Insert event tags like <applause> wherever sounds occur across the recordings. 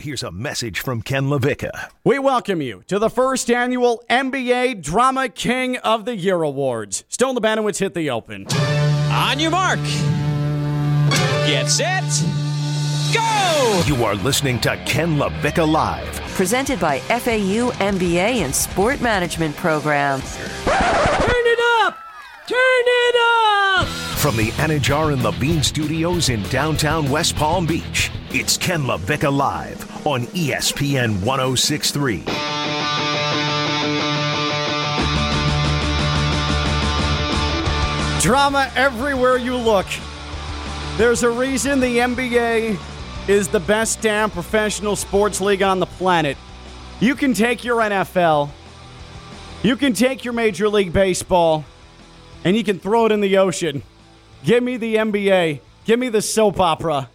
Here's a message from Ken LaVicka. We welcome you to the first annual NBA Drama King of the Year Awards. Stone Labanowitz hit the open. On your mark. Get set. Go! You are listening to Ken LaVicka Live. Presented by FAU MBA and Sport Management Program. Turn it up! Turn it up! From the Anidjar and Levine Studios in downtown West Palm Beach, it's Ken LaVicka Live on ESPN 1063. Drama everywhere you look. There's a reason the NBA is the best damn professional sports league on the planet. You can take your NFL, you can take your Major League Baseball, and you can throw it in the ocean. Give me the NBA. Give me the soap opera.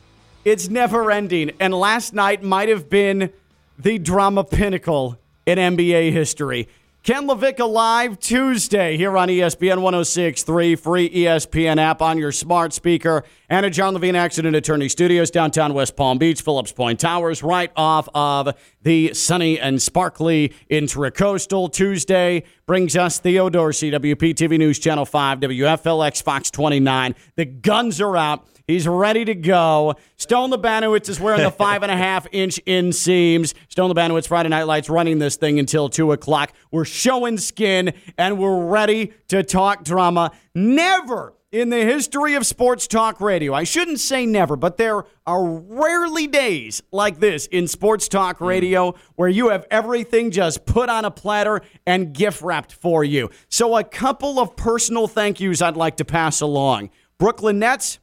It's never ending. And last night might have been the drama pinnacle in NBA history. Ken LaVicka Live Tuesday here on ESPN 1063, free ESPN app on your smart speaker, and a John Levine Accident Attorney Studios, downtown West Palm Beach, Phillips Point Towers, right off of the sunny and sparkly Intracoastal. Tuesday brings us Theo Dorsey, WPTV News Channel 5, WFLX Fox 29. The guns are out. He's ready to go. Stone Labanowitz is wearing the five and a <laughs> half inch inseams. Stone Labanowitz Friday Night Lights running this thing until two o'clock. We're showing skin and we're ready to talk drama. Never in the history of sports talk radio, I shouldn't say never, but there are rarely days like this in sports talk hmm. radio where you have everything just put on a platter and gift wrapped for you. So, a couple of personal thank yous I'd like to pass along. Brooklyn Nets,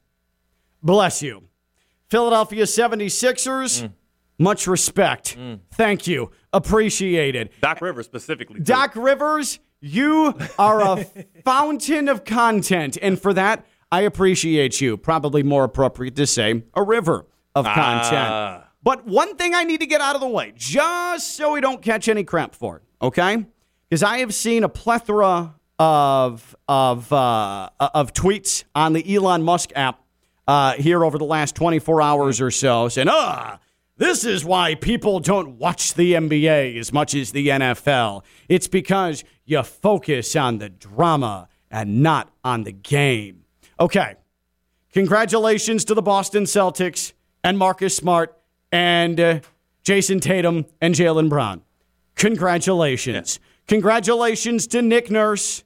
bless you. Philadelphia 76ers, mm. much respect. Mm. Thank you. Appreciate it. Doc Rivers specifically. too. Doc Rivers, you are a <laughs> fountain of content. And for that, I appreciate you. Probably more appropriate to say a river of ah. content. But one thing I need to get out of the way, just so we don't catch any crap for it, okay? Because I have seen a plethora of of uh, of tweets on the Elon Musk app uh, here over the last 24 hours or so, saying, "Ah, this is why people don't watch the NBA as much as the NFL. It's because you focus on the drama and not on the game." Okay, congratulations to the Boston Celtics and Marcus Smart and uh, Jayson Tatum and Jaylen Brown. Congratulations. Congratulations to Nick Nurse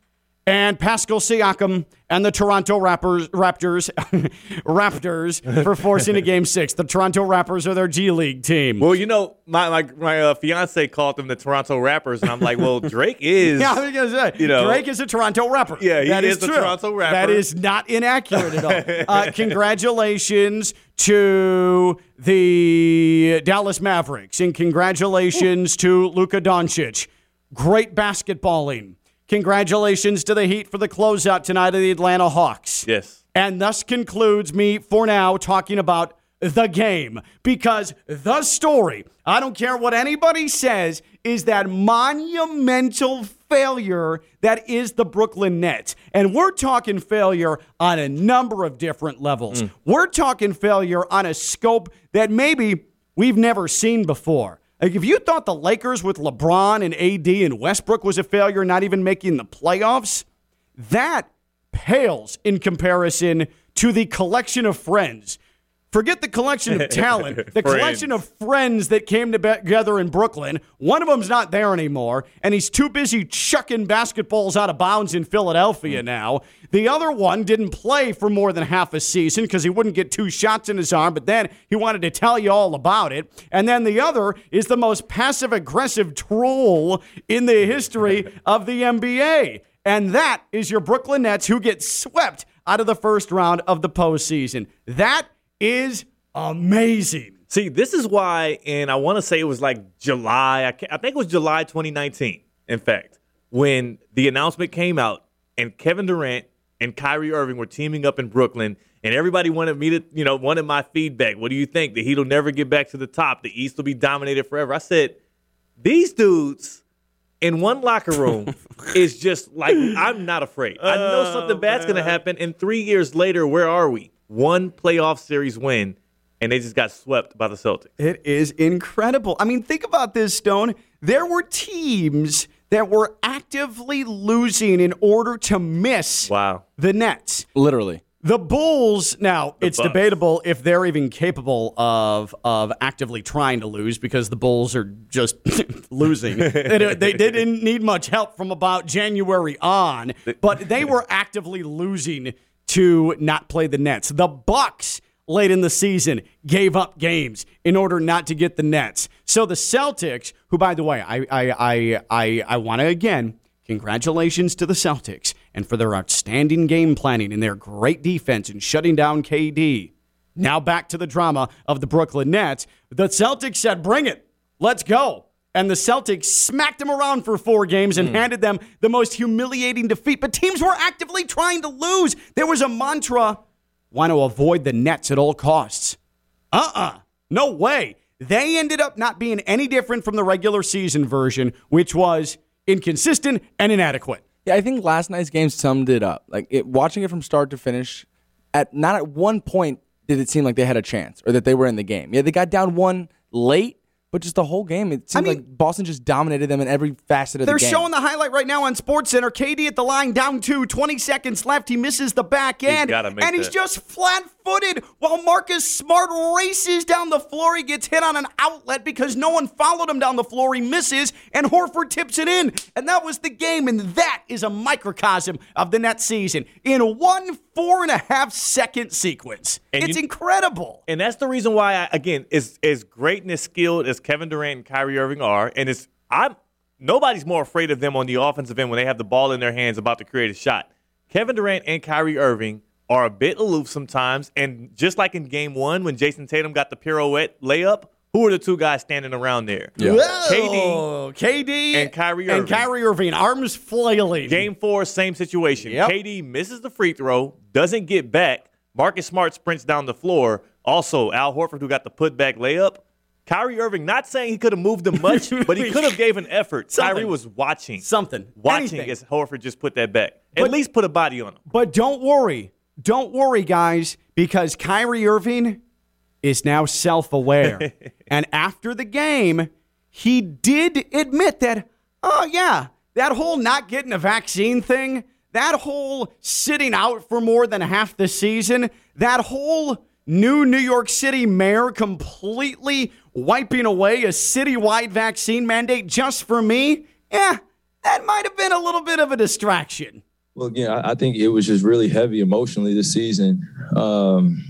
and Pascal Siakam and the Toronto Rappers, Raptors <laughs> Raptors for forcing a <laughs> game six. The Toronto Raptors are their G League team. Well, you know, my my, my uh, fiance called them the Toronto Rappers, and I'm like, well, <laughs> Drake is. Yeah, I was gonna say, You know- Drake is a Toronto rapper. Yeah, he That is a true. Toronto rapper. That is not inaccurate at all. uh, congratulations to the Dallas Mavericks, and congratulations to Luka Doncic. Great basketballing. Congratulations to the Heat for the closeout tonight of the Atlanta Hawks. Yes. And thus concludes me for now talking about the game because the story, I don't care what anybody says, is that monumental failure that is the Brooklyn Nets. And we're talking failure on a number of different levels. Mm. We're talking failure on a scope that maybe we've never seen before. Like if you thought the Lakers with LeBron and AD and Westbrook was a failure, not even making the playoffs, that pales in comparison to the collection of friends. Forget the collection of <laughs> talent, the collection of friends that came together in Brooklyn. One of them's not there anymore, and he's too busy chucking basketballs out of bounds in Philadelphia mm. now. The other one didn't play for more than half a season because he wouldn't get two shots in his arm, but then he wanted to tell you all about it. And then the other is the most passive aggressive troll in the history <laughs> of the NBA. And that is your Brooklyn Nets who get swept out of the first round of the postseason. That is amazing. See, this is why, and I want to say it was like July. I, I think it was July 2019. In fact, when the announcement came out, and Kevin Durant and Kyrie Irving were teaming up in Brooklyn, and everybody wanted me to, you know, wanted my feedback. What do you think? The Heat will never get back to the top. The East will be dominated forever. I said, these dudes in one locker room <laughs> is just like I'm not afraid. I know something oh, bad's going to happen. And three years later, where are we? One playoff series win and they just got swept by the Celtics. It is incredible. I mean, think about this, Stone. There were teams that were actively losing in order to miss Wow. the Nets. Literally. The Bulls, now it's Bucks. debatable if they're even capable of of actively trying to lose because the Bulls are just <laughs> losing. <laughs> they, they didn't need much help from about January on, but they were actively losing to not play the Nets. The Bucks late in the season gave up games in order not to get the Nets. So the Celtics, who by the way, I I I I, I want to again Congratulations to the Celtics and for their outstanding game planning and their great defense in shutting down KD. Now back to the drama of the Brooklyn Nets. The Celtics said, Bring it. Let's go. And the Celtics smacked them around for four games and handed them the most humiliating defeat. But teams were actively trying to lose. There was a mantra want to avoid the Nets at all costs. Uh uh No way. They ended up not being any different from the regular season version, which was inconsistent and inadequate. Yeah, I think last night's game summed it up. Like it, watching it from start to finish, at not at one point did it seem like they had a chance or that they were in the game. Yeah, they got down one late, but just the whole game, it seemed mean- like Boston just dominated them in every facet of the game. They're showing the highlight right now on SportsCenter. KD at the line, down two, 20 seconds left. He misses the back end, gotta make and he's just just flat-footed while Marcus Smart races down the floor. He gets hit on an outlet because no one followed him down the floor. He misses, and Horford tips it in, and that was the game. And that is a microcosm of the net season in one four and a half second sequence. And it's you- incredible. And that's the reason why, I, again, as as great and as skilled as Kevin Durant and Kyrie Irving are, and it's I'm nobody's more afraid of them on the offensive end when they have the ball in their hands about to create a shot. Kevin Durant and Kyrie Irving are a bit aloof sometimes, and just like in Game One when Jayson Tatum got the pirouette layup, who are the two guys standing around there? Whoa, KD KD, and Kyrie and Irving. Kyrie Irving, arms flailing. Game four, same situation. Yep. KD misses the free throw, doesn't get back. Marcus Smart sprints down the floor. Also, Al Horford, who got the putback layup. Kyrie Irving, not saying he could have moved them much, <laughs> but he could have gave an effort. Something. Kyrie was watching. Something. Watching Anything. as Horford just put that back. But- At least put a body on him. But don't worry. Don't worry, guys, because Kyrie Irving is now self aware. <laughs> and after the game, he did admit that, oh, yeah, that whole not getting a vaccine thing, that whole sitting out for more than half the season, that whole new New York City mayor completely wiping away a citywide vaccine mandate just for me, yeah, that might have been a little bit of a distraction. Well, again, I, I think it was just really heavy emotionally this season. Um,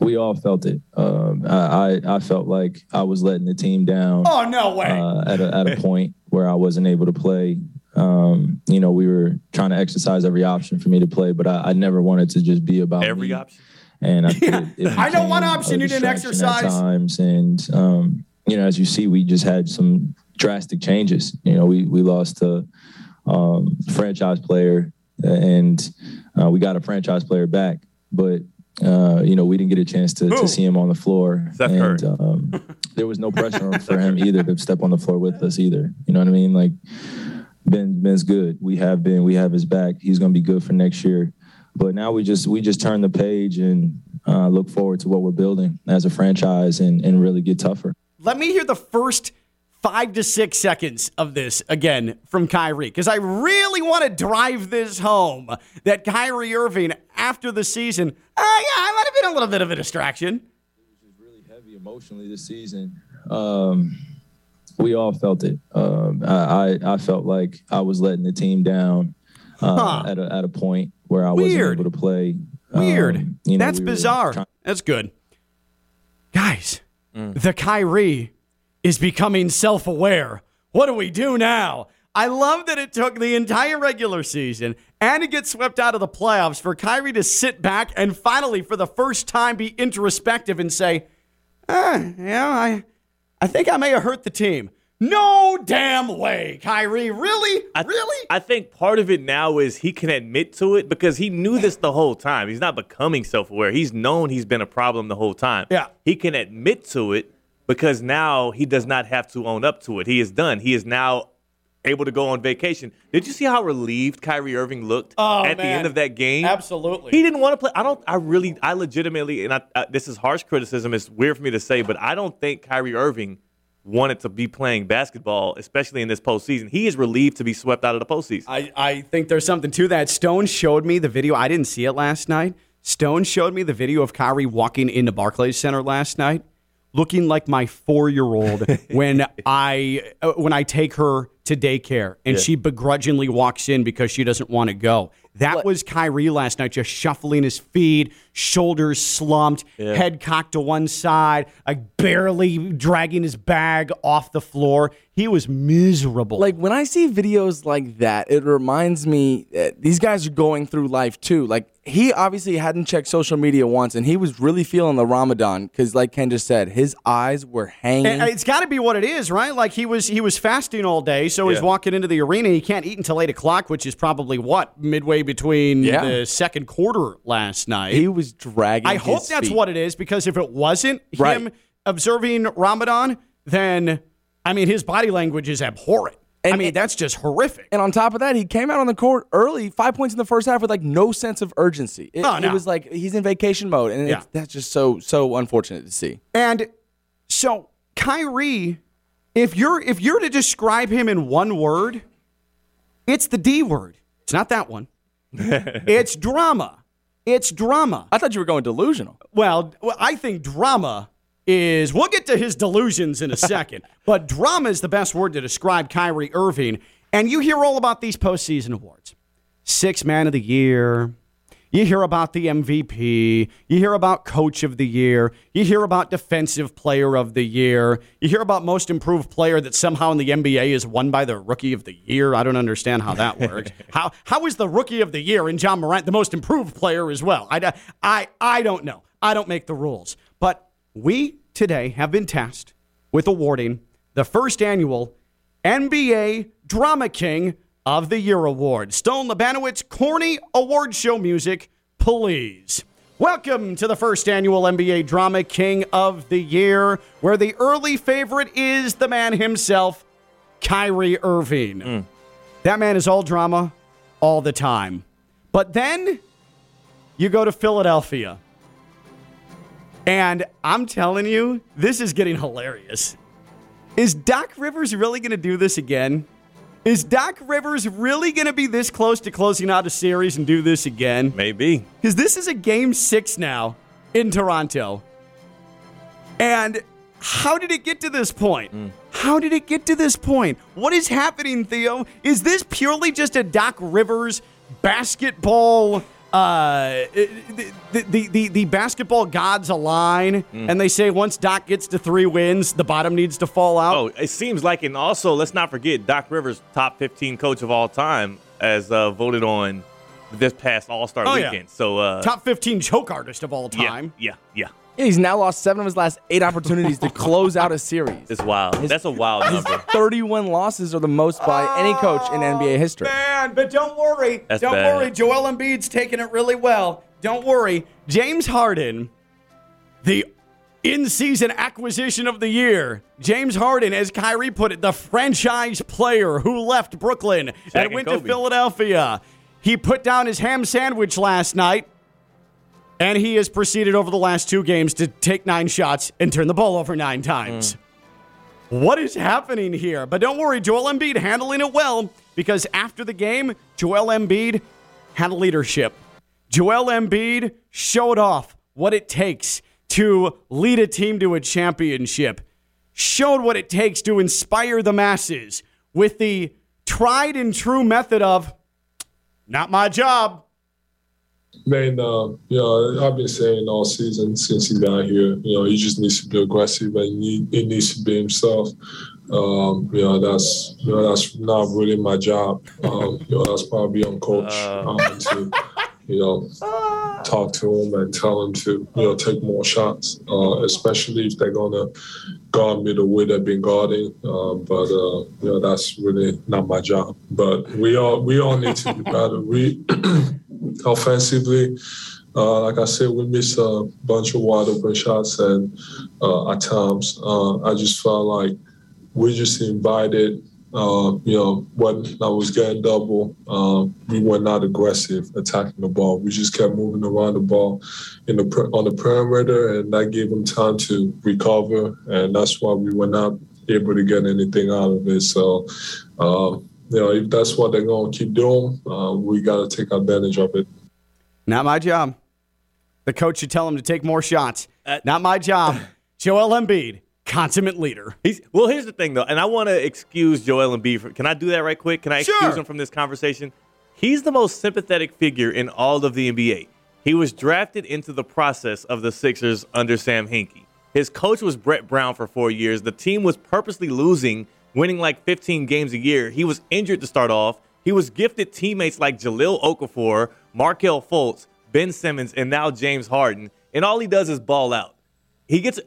we all felt it. Um, I, I I felt like I was letting the team down Oh, no way. uh, at a at a <laughs> point where I wasn't able to play. Um, you know, we were trying to exercise every option for me to play, but I, I never wanted to just be about Every me. option. And I, <laughs> think it, it I know one option you didn't exercise. at times, and um, you know, as you see, we just had some drastic changes. You know, we we lost a um, franchise player, and uh, we got a franchise player back, but. Uh, you know, we didn't get a chance to, to see him on the floor, Steph and um, <laughs> there was no pressure for him either to step on the floor with us either. You know what I mean? Like Ben, Ben's good. We have Ben. We have his back. He's going to be good for next year. But now we just we just turn the page and uh, look forward to what we're building as a franchise and and really get tougher. Let me hear the first five to six seconds of this again from Kyrie, because I really want to drive this home that Kyrie Irving, after the season, oh, yeah, I might have been a little bit of a distraction. It was really heavy emotionally this season. Um, we all felt it. Um, I, I I felt like I was letting the team down uh, Huh. at a at a point where I Weird. wasn't able to play. Weird. Um, you know, That's we bizarre. trying- That's good. Guys, the Kyrie is becoming self aware. What do we do now? I love that it took the entire regular season and to get swept out of the playoffs for Kyrie to sit back and finally, for the first time, be introspective and say, ah, yeah, I, I think I may have hurt the team. No damn way, Kyrie. Really? I, really? I think part of it now is he can admit to it because he knew this the whole time. He's not becoming self aware. He's known he's been a problem the whole time. Yeah. He can admit to it because now he does not have to own up to it. He is done. He is now able to go on vacation. Did you see how relieved Kyrie Irving looked Oh, at the end of that game? Absolutely. He didn't want to play. I don't. I really. I legitimately, and I, I, this is harsh criticism. It's weird for me to say, but I don't think Kyrie Irving wanted to be playing basketball, especially in this postseason. He is relieved to be swept out of the postseason. I, I think there's something to that. Stone showed me the video. I didn't see it last night. Stone showed me the video of Kyrie walking into Barclays Center last night, looking like my four year old <laughs> when I uh, when I take her to daycare and she begrudgingly walks in because she doesn't want to go. That was Kyrie last night, just shuffling his feet, shoulders slumped, head cocked to one side, like barely dragging his bag off the floor. He was miserable. Like when I see videos like that, it reminds me that these guys are going through life too. Like he obviously hadn't checked social media once, and he was really feeling the Ramadan because, like Ken just said, his eyes were hanging. And it's got to be what it is, right? Like he was he was fasting all day, so he's walking into the arena. He can't eat until eight o'clock, which is probably what midway between Yeah. the second quarter last night. he was dragging. I hope that's feet. what it is because if it wasn't Right. him observing Ramadan, then I mean his body language is abhorrent. I And- mean that's just horrific. And on top of that, he came out on the court early, five points in the first half with like no sense of urgency. It, Oh, no. it was like he's in vacation mode, and Yeah. it's, that's just so so unfortunate to see. And so Kyrie, if you're if you're to describe him in one word, it's the D word. It's not that one. <laughs> it's drama. It's drama. I thought you were going delusional. Well, I think drama is. We'll get to his delusions in a <laughs> second, but drama is the best word to describe Kyrie Irving. And you hear all about these postseason awards Six Man of the Year. You hear about the MVP. You hear about Coach of the Year. You hear about Defensive Player of the Year. You hear about Most Improved Player that somehow in the NBA is won by the Rookie of the Year. I don't understand how that works. <laughs> how how is the Rookie of the Year and Ja Morant the Most Improved Player as well? I, I, I don't know. I don't make the rules. But we today have been tasked with awarding the first annual NBA Drama King of the Year award. Stone Labanowitz, corny award show music, please. Welcome to the first annual NBA Drama King of the Year, where the early favorite is the man himself, Kyrie Irving. Mm. That man is all drama all the time. But then you go to Philadelphia. And I'm telling you, this is getting hilarious. Is Doc Rivers really going to do this again? Is Doc Rivers really going to be this close to closing out a series and do this again? Maybe. Because this is a game six now in Toronto. And how did it get to this point? Hmm. How did it get to this point? What is happening, Theo? Is this purely just a Doc Rivers basketball? Uh, the, the, the, the basketball gods align, and they say once Doc gets to three wins, the bottom needs to fall out. Oh, it seems like, and also let's not forget Doc Rivers, top 15 coach of all time, as uh, voted on this past All Star Oh, yeah. weekend. So, uh, Top 15 choke artist of all time. yeah, yeah. Yeah, he's now lost seven of his last eight opportunities to close out a series. It's wild. That's a wild number. 31 losses are the most by any oh, coach in NBA history. Man, but don't worry. That's don't bad. worry. Joel Embiid's taking it really well. Don't worry. James Harden, the in-season acquisition of the year. James Harden, as Kyrie put it, the franchise player who left Brooklyn and and went to Philadelphia. He put down his ham sandwich last night. And he has proceeded over the last two games to take nine shots and turn the ball over nine times. Hmm. What is happening here? But don't worry, Joel Embiid handling it well because after the game, Joel Embiid had leadership. Joel Embiid showed off what it takes to lead a team to a championship, showed what it takes to inspire the masses with the tried and true method of, not my job. Man, uh, you know, I've been saying all season since he got here, you know, he just needs to be aggressive and he, he needs to be himself. Um, you know, that's you know, that's not really my job. Um, you know, that's probably on coach um, to, you know, talk to him and tell him to, you know, take more shots, uh, especially if they're gonna guard me the way they've been guarding. Um, but uh, you know, that's really not my job. But we all we all need to be better. We <clears throat> offensively, uh, like I said, we missed a bunch of wide open shots, and uh, at times, uh, I just felt like we just invited Uh, you know, when I was getting double, um, we were not aggressive attacking the ball. We just kept moving around the ball in the on the perimeter, and that gave them time to recover, and that's why we were not able to get anything out of it. So, uh, you know, if that's what they're going to keep doing, uh, we got to take advantage of it. Not my job. The coach should tell him to take more shots. Not my job. <laughs> Joel Embiid, consummate leader. He's well. Here's the thing, though, and I want to excuse Joel Embiid. For, can I do that right quick? Can I Sure. excuse him from this conversation? He's the most sympathetic figure in all of the NBA. He was drafted into the process of the Sixers under Sam Hinkie. His coach was Brett Brown for four years. The team was purposely losing, winning like 15 games a year. He was injured to start off. He was gifted teammates like Jahlil Okafor, Markelle Fultz, Ben Simmons, and now James Harden. And all he does is ball out. He gets.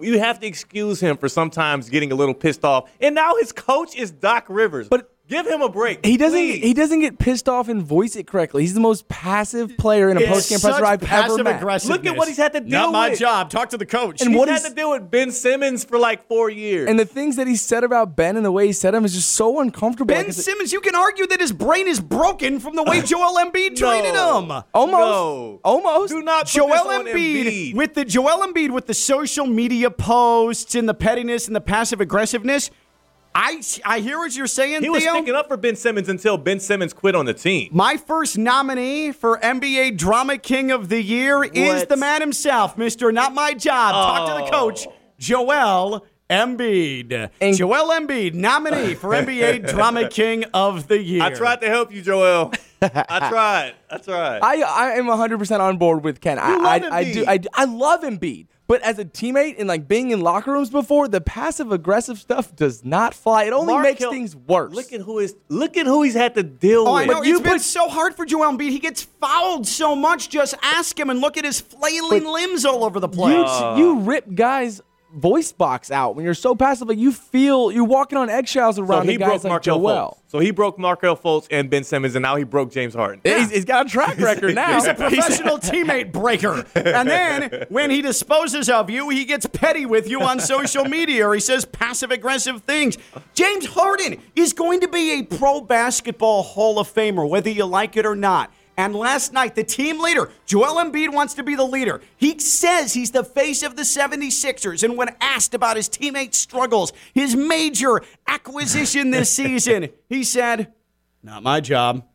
You have to excuse him for sometimes getting a little pissed off. And now his coach is Doc Rivers. But- give him a break. He doesn't. please. He doesn't get pissed off and voice it correctly. He's the most passive player in a post game such presser I've ever met. Look at what he's had to deal Not my with. job. Talk to the coach. And He's what had is- to deal with Ben Simmons for like four years. And the things that he said about Ben and the way he said him is just so uncomfortable. Ben Like, it's- Simmons, you can argue that his brain is broken from the way <laughs> Joel Embiid treated No. him. almost, No. almost. Do not put Joel this on Embiid, Embiid. with the Joel Embiid with the social media posts and the pettiness and the passive aggressiveness. I I hear what you're saying, he was Theo. sticking up for Ben Simmons until Ben Simmons quit on the team. My first nominee for NBA Drama King of the Year is the man himself, Mister. Not my job. Talk to the oh. coach, Joel Embiid. And- Joel Embiid, nominee <laughs> for NBA Drama King of the Year. I tried to help you, Joel. I <laughs> tried. I tried. I I am 100 percent on board with Ken. I, love I, I do I, do- I love Embiid, but as a teammate and like being in locker rooms before, the passive aggressive stuff does not fly. It only makes Markelle- things worse. Look at who is. Look at who he's had to deal Oh, I with. know. But It's you been put- so hard for Joel Embiid. He gets fouled so much. Just ask him and look at his flailing limbs all over the place. you, you rip guys voice box out when you're so passive. Like you feel you're walking on eggshells So around he the guys broke like Markelle Joel. Fultz. So he broke Markelle Fultz and Ben Simmons, and now he broke James Harden. He's, he's got a track record now. He's a <laughs> professional <laughs> teammate breaker. And then when he disposes of you, he gets petty with you on social media or he says passive aggressive things. James Harden is going to be a pro basketball Hall of Famer, whether you like it or not. And last night, the team leader, Joel Embiid, wants to be the leader. He says he's the face of the 76ers. And when asked about his teammates' struggles, his major acquisition this <laughs> season, he said, Not my job.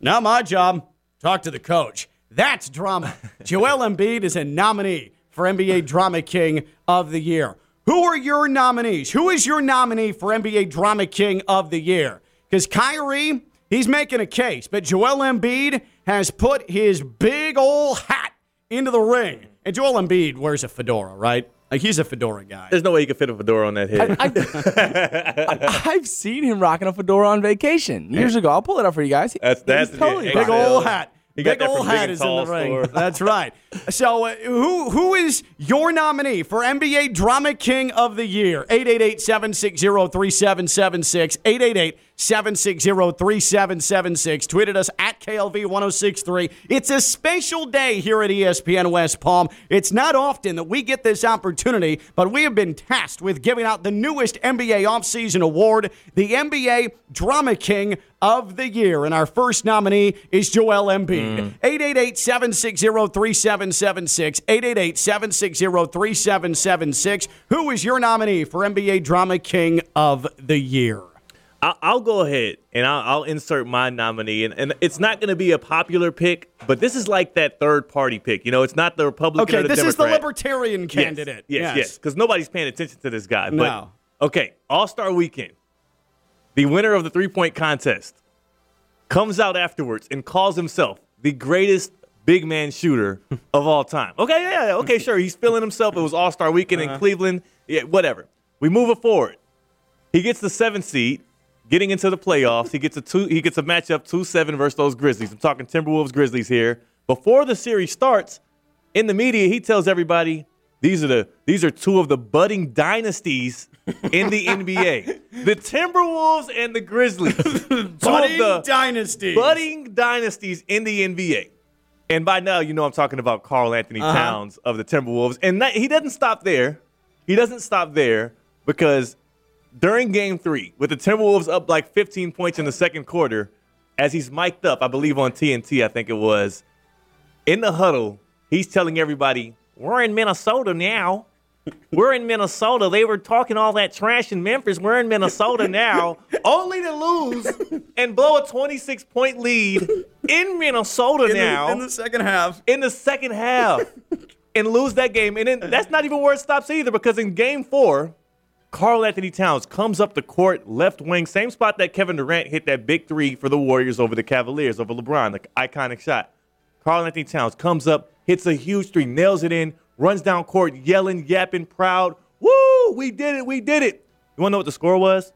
Not my job. Talk to the coach. That's drama. <laughs> Joel Embiid is a nominee for NBA Drama King of the Year. Who are your nominees? Who is your nominee for NBA Drama King of the Year? Because Kyrie, he's making a case, but Joel Embiid has put his big old hat into the ring. And Joel Embiid wears a fedora, right? Like he's a fedora guy. There's no way you could fit a fedora on that head. I've seen him rocking a fedora on vacation years ago. I'll pull it up for you guys. That's- that's He's the- totally Hey, Big old hat. He Big old from Big hat is in the Tall ring. store. That's right. So, uh, who who is your nominee for NBA Drama King of the Year? 888-760-3776. 888-760-3776. Tweeted us at KLV1063. It's a special day here at ESPN West Palm. It's not often that we get this opportunity, but we have been tasked with giving out the newest NBA offseason award, the NBA Drama King of the year. And our first nominee is Joel Embiid. Hmm. 888 760 3776. 888 760 3776. Who is your nominee for NBA Drama King of the year? I'll, I'll go ahead and I'll, insert my nominee, and, and it's not going to be a popular pick, but this is like that third party pick. You know, it's not the Republican. Okay, or the this is the Libertarian candidate. Yes, yes, because nobody's paying attention to this guy. But, No. Okay, All Star Weekend. The winner of the three point contest comes out afterwards and calls himself the greatest big man shooter of all time. Okay, yeah, yeah, okay, sure. He's feeling himself. It was All Star Weekend Uh-huh. in Cleveland. Yeah, whatever. We move it forward. He gets the seventh seed, getting into the playoffs. He gets a two. He gets a matchup two seven versus those Grizzlies. I'm talking Timberwolves Grizzlies here. Before the series starts, in the media, he tells everybody these are the these are two of the budding dynasties in the <laughs> NBA. The Timberwolves and the Grizzlies. <laughs> Budding the Dynasty. budding dynasties in the NBA. And by now, you know I'm talking about Karl Anthony Uh-huh. Towns of the Timberwolves. And that, he doesn't stop there. He doesn't stop there because during game three, with the Timberwolves up like 15 points in the second quarter, as he's mic'd up, I believe on TNT, I think it was, in the huddle, he's telling everybody, We're in Minnesota now. We're in Minnesota. They were talking all that trash in Memphis. We're in Minnesota now, <laughs> only to lose and blow a 26 point lead in Minnesota In the- now in the second half. in the second half and lose that game. And then that's not even where it stops either because in game four, Karl Anthony Towns comes up the court, left wing, same spot that Kevin Durant hit that big three for the Warriors over the Cavaliers, over LeBron, the iconic shot. Karl Anthony Towns comes up, hits a huge three, nails it in, runs down court, yelling, yapping, proud. Woo! We did it! We did it! You want to know what the score was?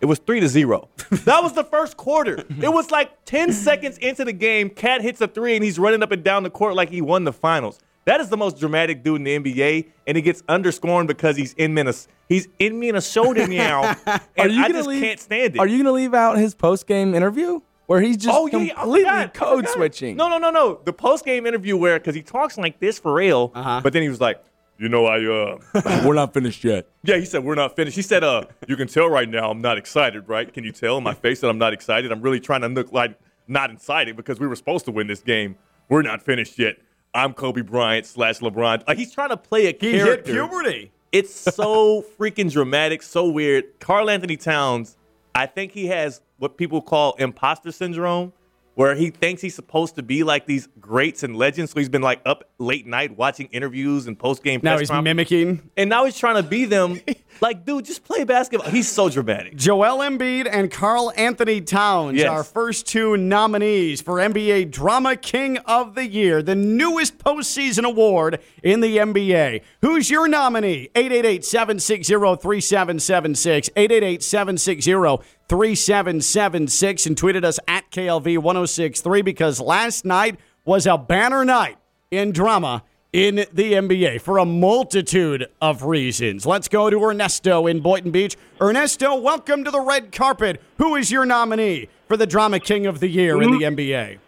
It was three to zero. <laughs> That was the first quarter. It was like 10 seconds into the game. KAT hits a three and he's running up and down the court like he won the finals. That is the most dramatic dude in the NBA, and it gets underscored because he's in Minnesota. He's in Minnesota now, <laughs> and I just can't stand it. Are you gonna leave out his post game interview where he's just oh, yeah, yeah, I completely forgot, code switching? No, no, no, no. The post game interview where because he talks like this for real, Uh-huh. but then he was like, you know, I uh, <laughs> we're not finished yet. Yeah, he said we're not finished. He said, uh, you can tell right now I'm not excited, right? Can you tell in my face that I'm not excited? I'm really trying to look like not excited because we were supposed to win this game. We're not finished yet. I'm Kobe Bryant slash LeBron. Like he's trying to play a He hit puberty. It's so <laughs> freaking dramatic, so weird. Karl Anthony Towns, I think he has what people call imposter syndrome, where he thinks he's supposed to be like these greats and legends. So he's been like up late night watching interviews and post game. Now he's mimicking. and now he's trying to be them. <laughs> like, dude, just play basketball. He's so dramatic. Joel Embiid and Karl Anthony Towns, Yes. our first two nominees for NBA Drama King of the Year, the newest postseason award in the NBA. Who's your nominee? 888 760 3776. 888 760 3776. And tweeted us at KLV 1063 because last night was a banner night in drama in the NBA for a multitude of reasons. Let's go to Ernesto in Boynton Beach. Ernesto, welcome to the red carpet. Who is your nominee for the Drama King of the Year in the NBA?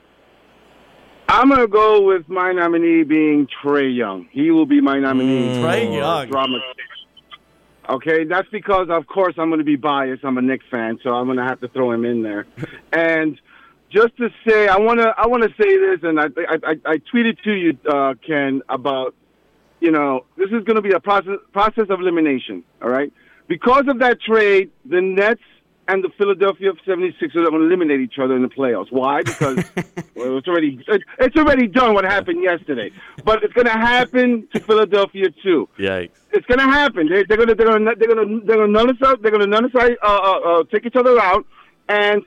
I'm gonna go with my nominee being Trae Young. He will be my nominee. Mm. For Young. Drama. Okay, that's because of course I'm gonna be biased. I'm a Knicks fan, so I'm gonna have to throw him in there. and just to say, I wanna I wanna say this, and I I, I, I tweeted to you, uh, Ken, about you know this is gonna be a process process of elimination. All right, because of that trade, the Nets and the Philadelphia 76ers are going to eliminate each other in the playoffs. Why? Because <laughs> well, it's already it, it's already done what happened yesterday. But it's going to happen to Philadelphia too. Yikes. It's going to happen. They, they're going to they're going to they're going to they're going to nullify they're going to nullify uh, uh, uh, take each other out and.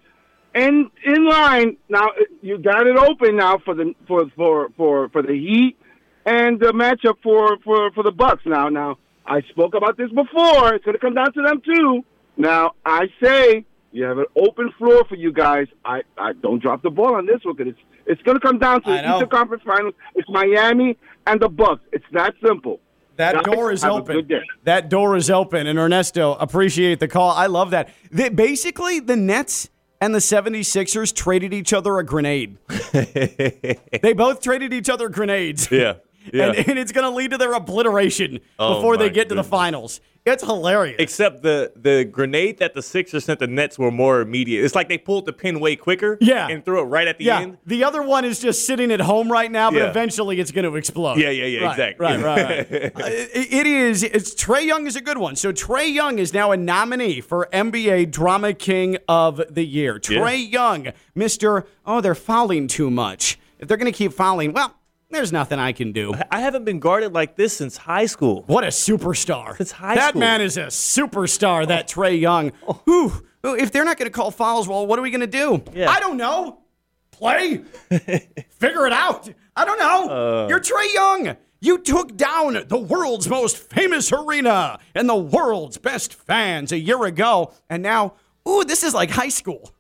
In in line now, you got it open now for the for for for for the Heat and the matchup for for for the Bucks. Now, now I spoke about this before. It's going to come down to them too. Now I say you have an open floor for you guys. I, I don't drop the ball on this one because it's it's going to come down to the. Eastern Conference Finals. It's Miami and the Bucks. It's that simple. That door is open. That door is open. And Ernesto, appreciate the call. I love that. The- basically, the Nets and the 76ers traded each other a grenade. <laughs> they both traded each other grenades. Yeah. Yeah. And, and it's going to lead to their obliteration Oh, before they get to the finals. It's hilarious. Except the the grenade that the Sixers sent the Nets were more immediate. It's like they pulled the pin way quicker. Yeah. And threw it right at the yeah, end. the other one is just sitting at home right now, but Yeah. eventually it's going to explode. Yeah, yeah, yeah, Right, exactly. Right, right, right. <laughs> Uh, it- it is. It's Trae Young is a good one. So Trae Young is now a nominee for NBA Drama King of the Year. Yeah. Trae Young, Mister. Oh, they're fouling too much. If they're going to keep fouling, well, there's nothing I can do. I haven't been guarded like this since high school. What a superstar! Since high that school. man is a superstar. That Trae Young. Whew. If they're not going to call fouls, well, what are we going to do? Yeah. I don't know. Play. <laughs> Figure it out. I don't know. Uh. You're Trae Young. You took down the world's most famous arena and the world's best fans a year ago, and now, ooh, this is like high school.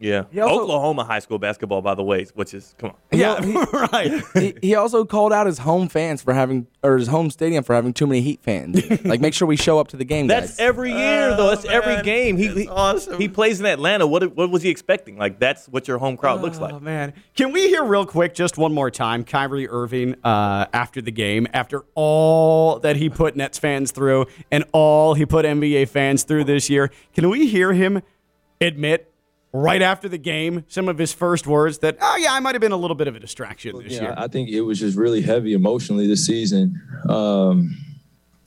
Yeah. also- Oklahoma high school basketball, by the way, which is come on. Yeah, <laughs> right. he, he also called out his home fans for having, or his home stadium for having too many Heat fans. <laughs> like, make sure we show up to the game, That's guys. every year though. That's every game. He That's he, awesome. he plays in Atlanta. What what was he expecting? Like that's what your home crowd looks like. Oh man, can we hear real quick, just one more time, Kyrie Irving uh, after the game, after all that he put Nets fans through and all he put NBA fans through this year? Can we hear him admit right after the game some of his first words that, oh yeah, I might have been a little bit of a distraction this Yeah, year. I think it was just really heavy emotionally this season. Um,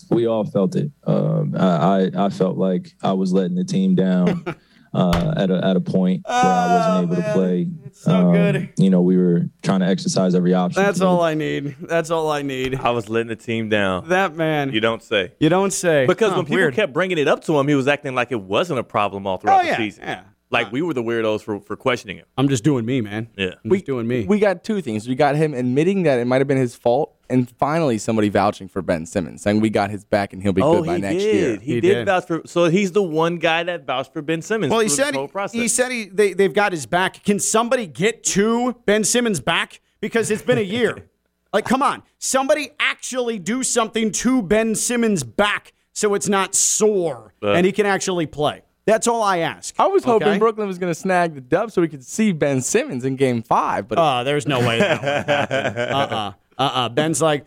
we all felt it. Um, I, I I felt like I was letting the team down <laughs> uh, at a at a point where I wasn't able to play. Oh, so good. You know, we were trying to exercise every option. That's all I need. That's all I need. I was letting the team down. That man. You don't say. You don't say. Because Huh, when people weird. kept bringing it up to him, he was acting like it wasn't a problem all throughout Oh, yeah, the season. yeah. Like we were the weirdos for, for questioning him. I'm just doing me, man. Yeah. I'm just doing me. we got two things. We got him admitting that it might have been his fault, and finally somebody vouching for Ben Simmons, saying we got his back and he'll be Oh, good by he next year. He, He did, did. vouch for. So he's the one guy that vouched for Ben Simmons. Well, he through said this he, whole process. he said he they they've got his back. Can somebody get to Ben Simmons' back because it's been a year? <laughs> like, come on, somebody actually do something to Ben Simmons' back so it's not sore Uh. and he can actually play. That's all I ask. I was hoping okay? Brooklyn was going to snag the dub so we could see Ben Simmons in Game Five, but Oh, there's no way that. <laughs> Uh-uh. Uh-uh. Ben's like,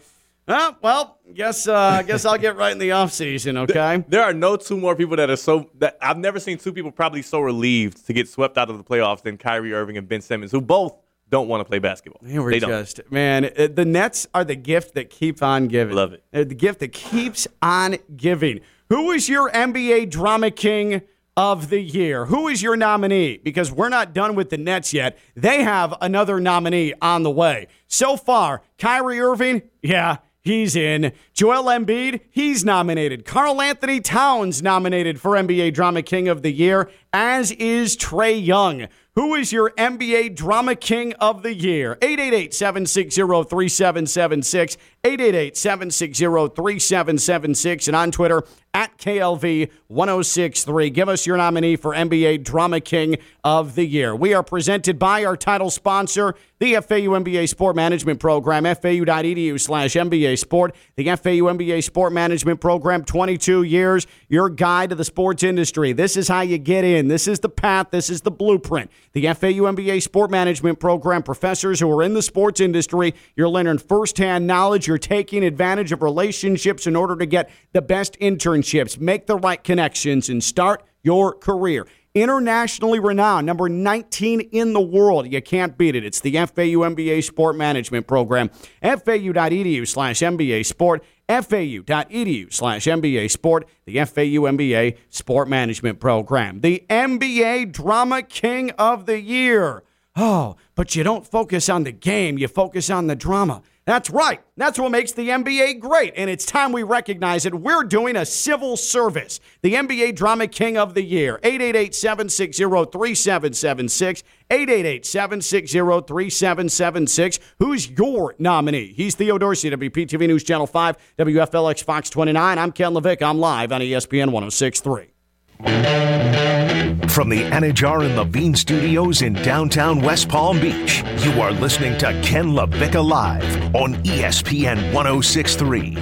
oh, well, guess uh, guess I'll get right in the offseason, okay? There are no two more people that are so that I've never seen two people probably so relieved to get swept out of the playoffs than Kyrie Irving and Ben Simmons, who both don't want to play basketball. They were They don't. just man. uh, The Nets are the gift that keeps on giving. Love it. They're the gift that keeps on giving. Who is your NBA drama king of the year? Who is your nominee? Because we're not done with the Nets yet. They have another nominee on the way. So far, Kyrie Irving, yeah. He's in. Joel Embiid, he's nominated. Karl Anthony Towns nominated for NBA Drama King of the Year, as is Trae Young. Who is your NBA Drama King of the Year? 888 760 3776. 888 760 3776. And on Twitter, at KLV 1063. Give us your nominee for NBA Drama King of the Year. We are presented by our title sponsor, the FAU MBA Sport Management Program, fau.edu slash MBA Sport. The FAU MBA Sport Management Program, 22 years, your guide to the sports industry. This is how you get in. This is the path. This is the blueprint. The FAU MBA Sport Management Program, professors who are in the sports industry, you're learning firsthand knowledge. You're taking advantage of relationships in order to get the best internships, make the right connections, and start your career internationally renowned, number 19 in the world. You can't beat it. It's the FAU MBA Sport Management Program. FAU.edu slash MBA Sport. FAU.edu slash MBA Sport. The FAU MBA Sport Management Program. The NBA Drama King of the Year. Oh, but you don't focus on the game, you focus on the drama. That's right. That's what makes the NBA great. And it's time we recognize it. We're doing a civil service. The NBA Drama King of the Year. 888 760 3776. 888 760 3776. Who's your nominee? He's Theo Dorsey, WPTV News Channel 5, WFLX Fox 29. I'm Ken Levick. I'm live on ESPN 1063. From the Anidjar and Levine studios in downtown West Palm Beach, you are listening to Ken LaVicka Live on ESPN 1063.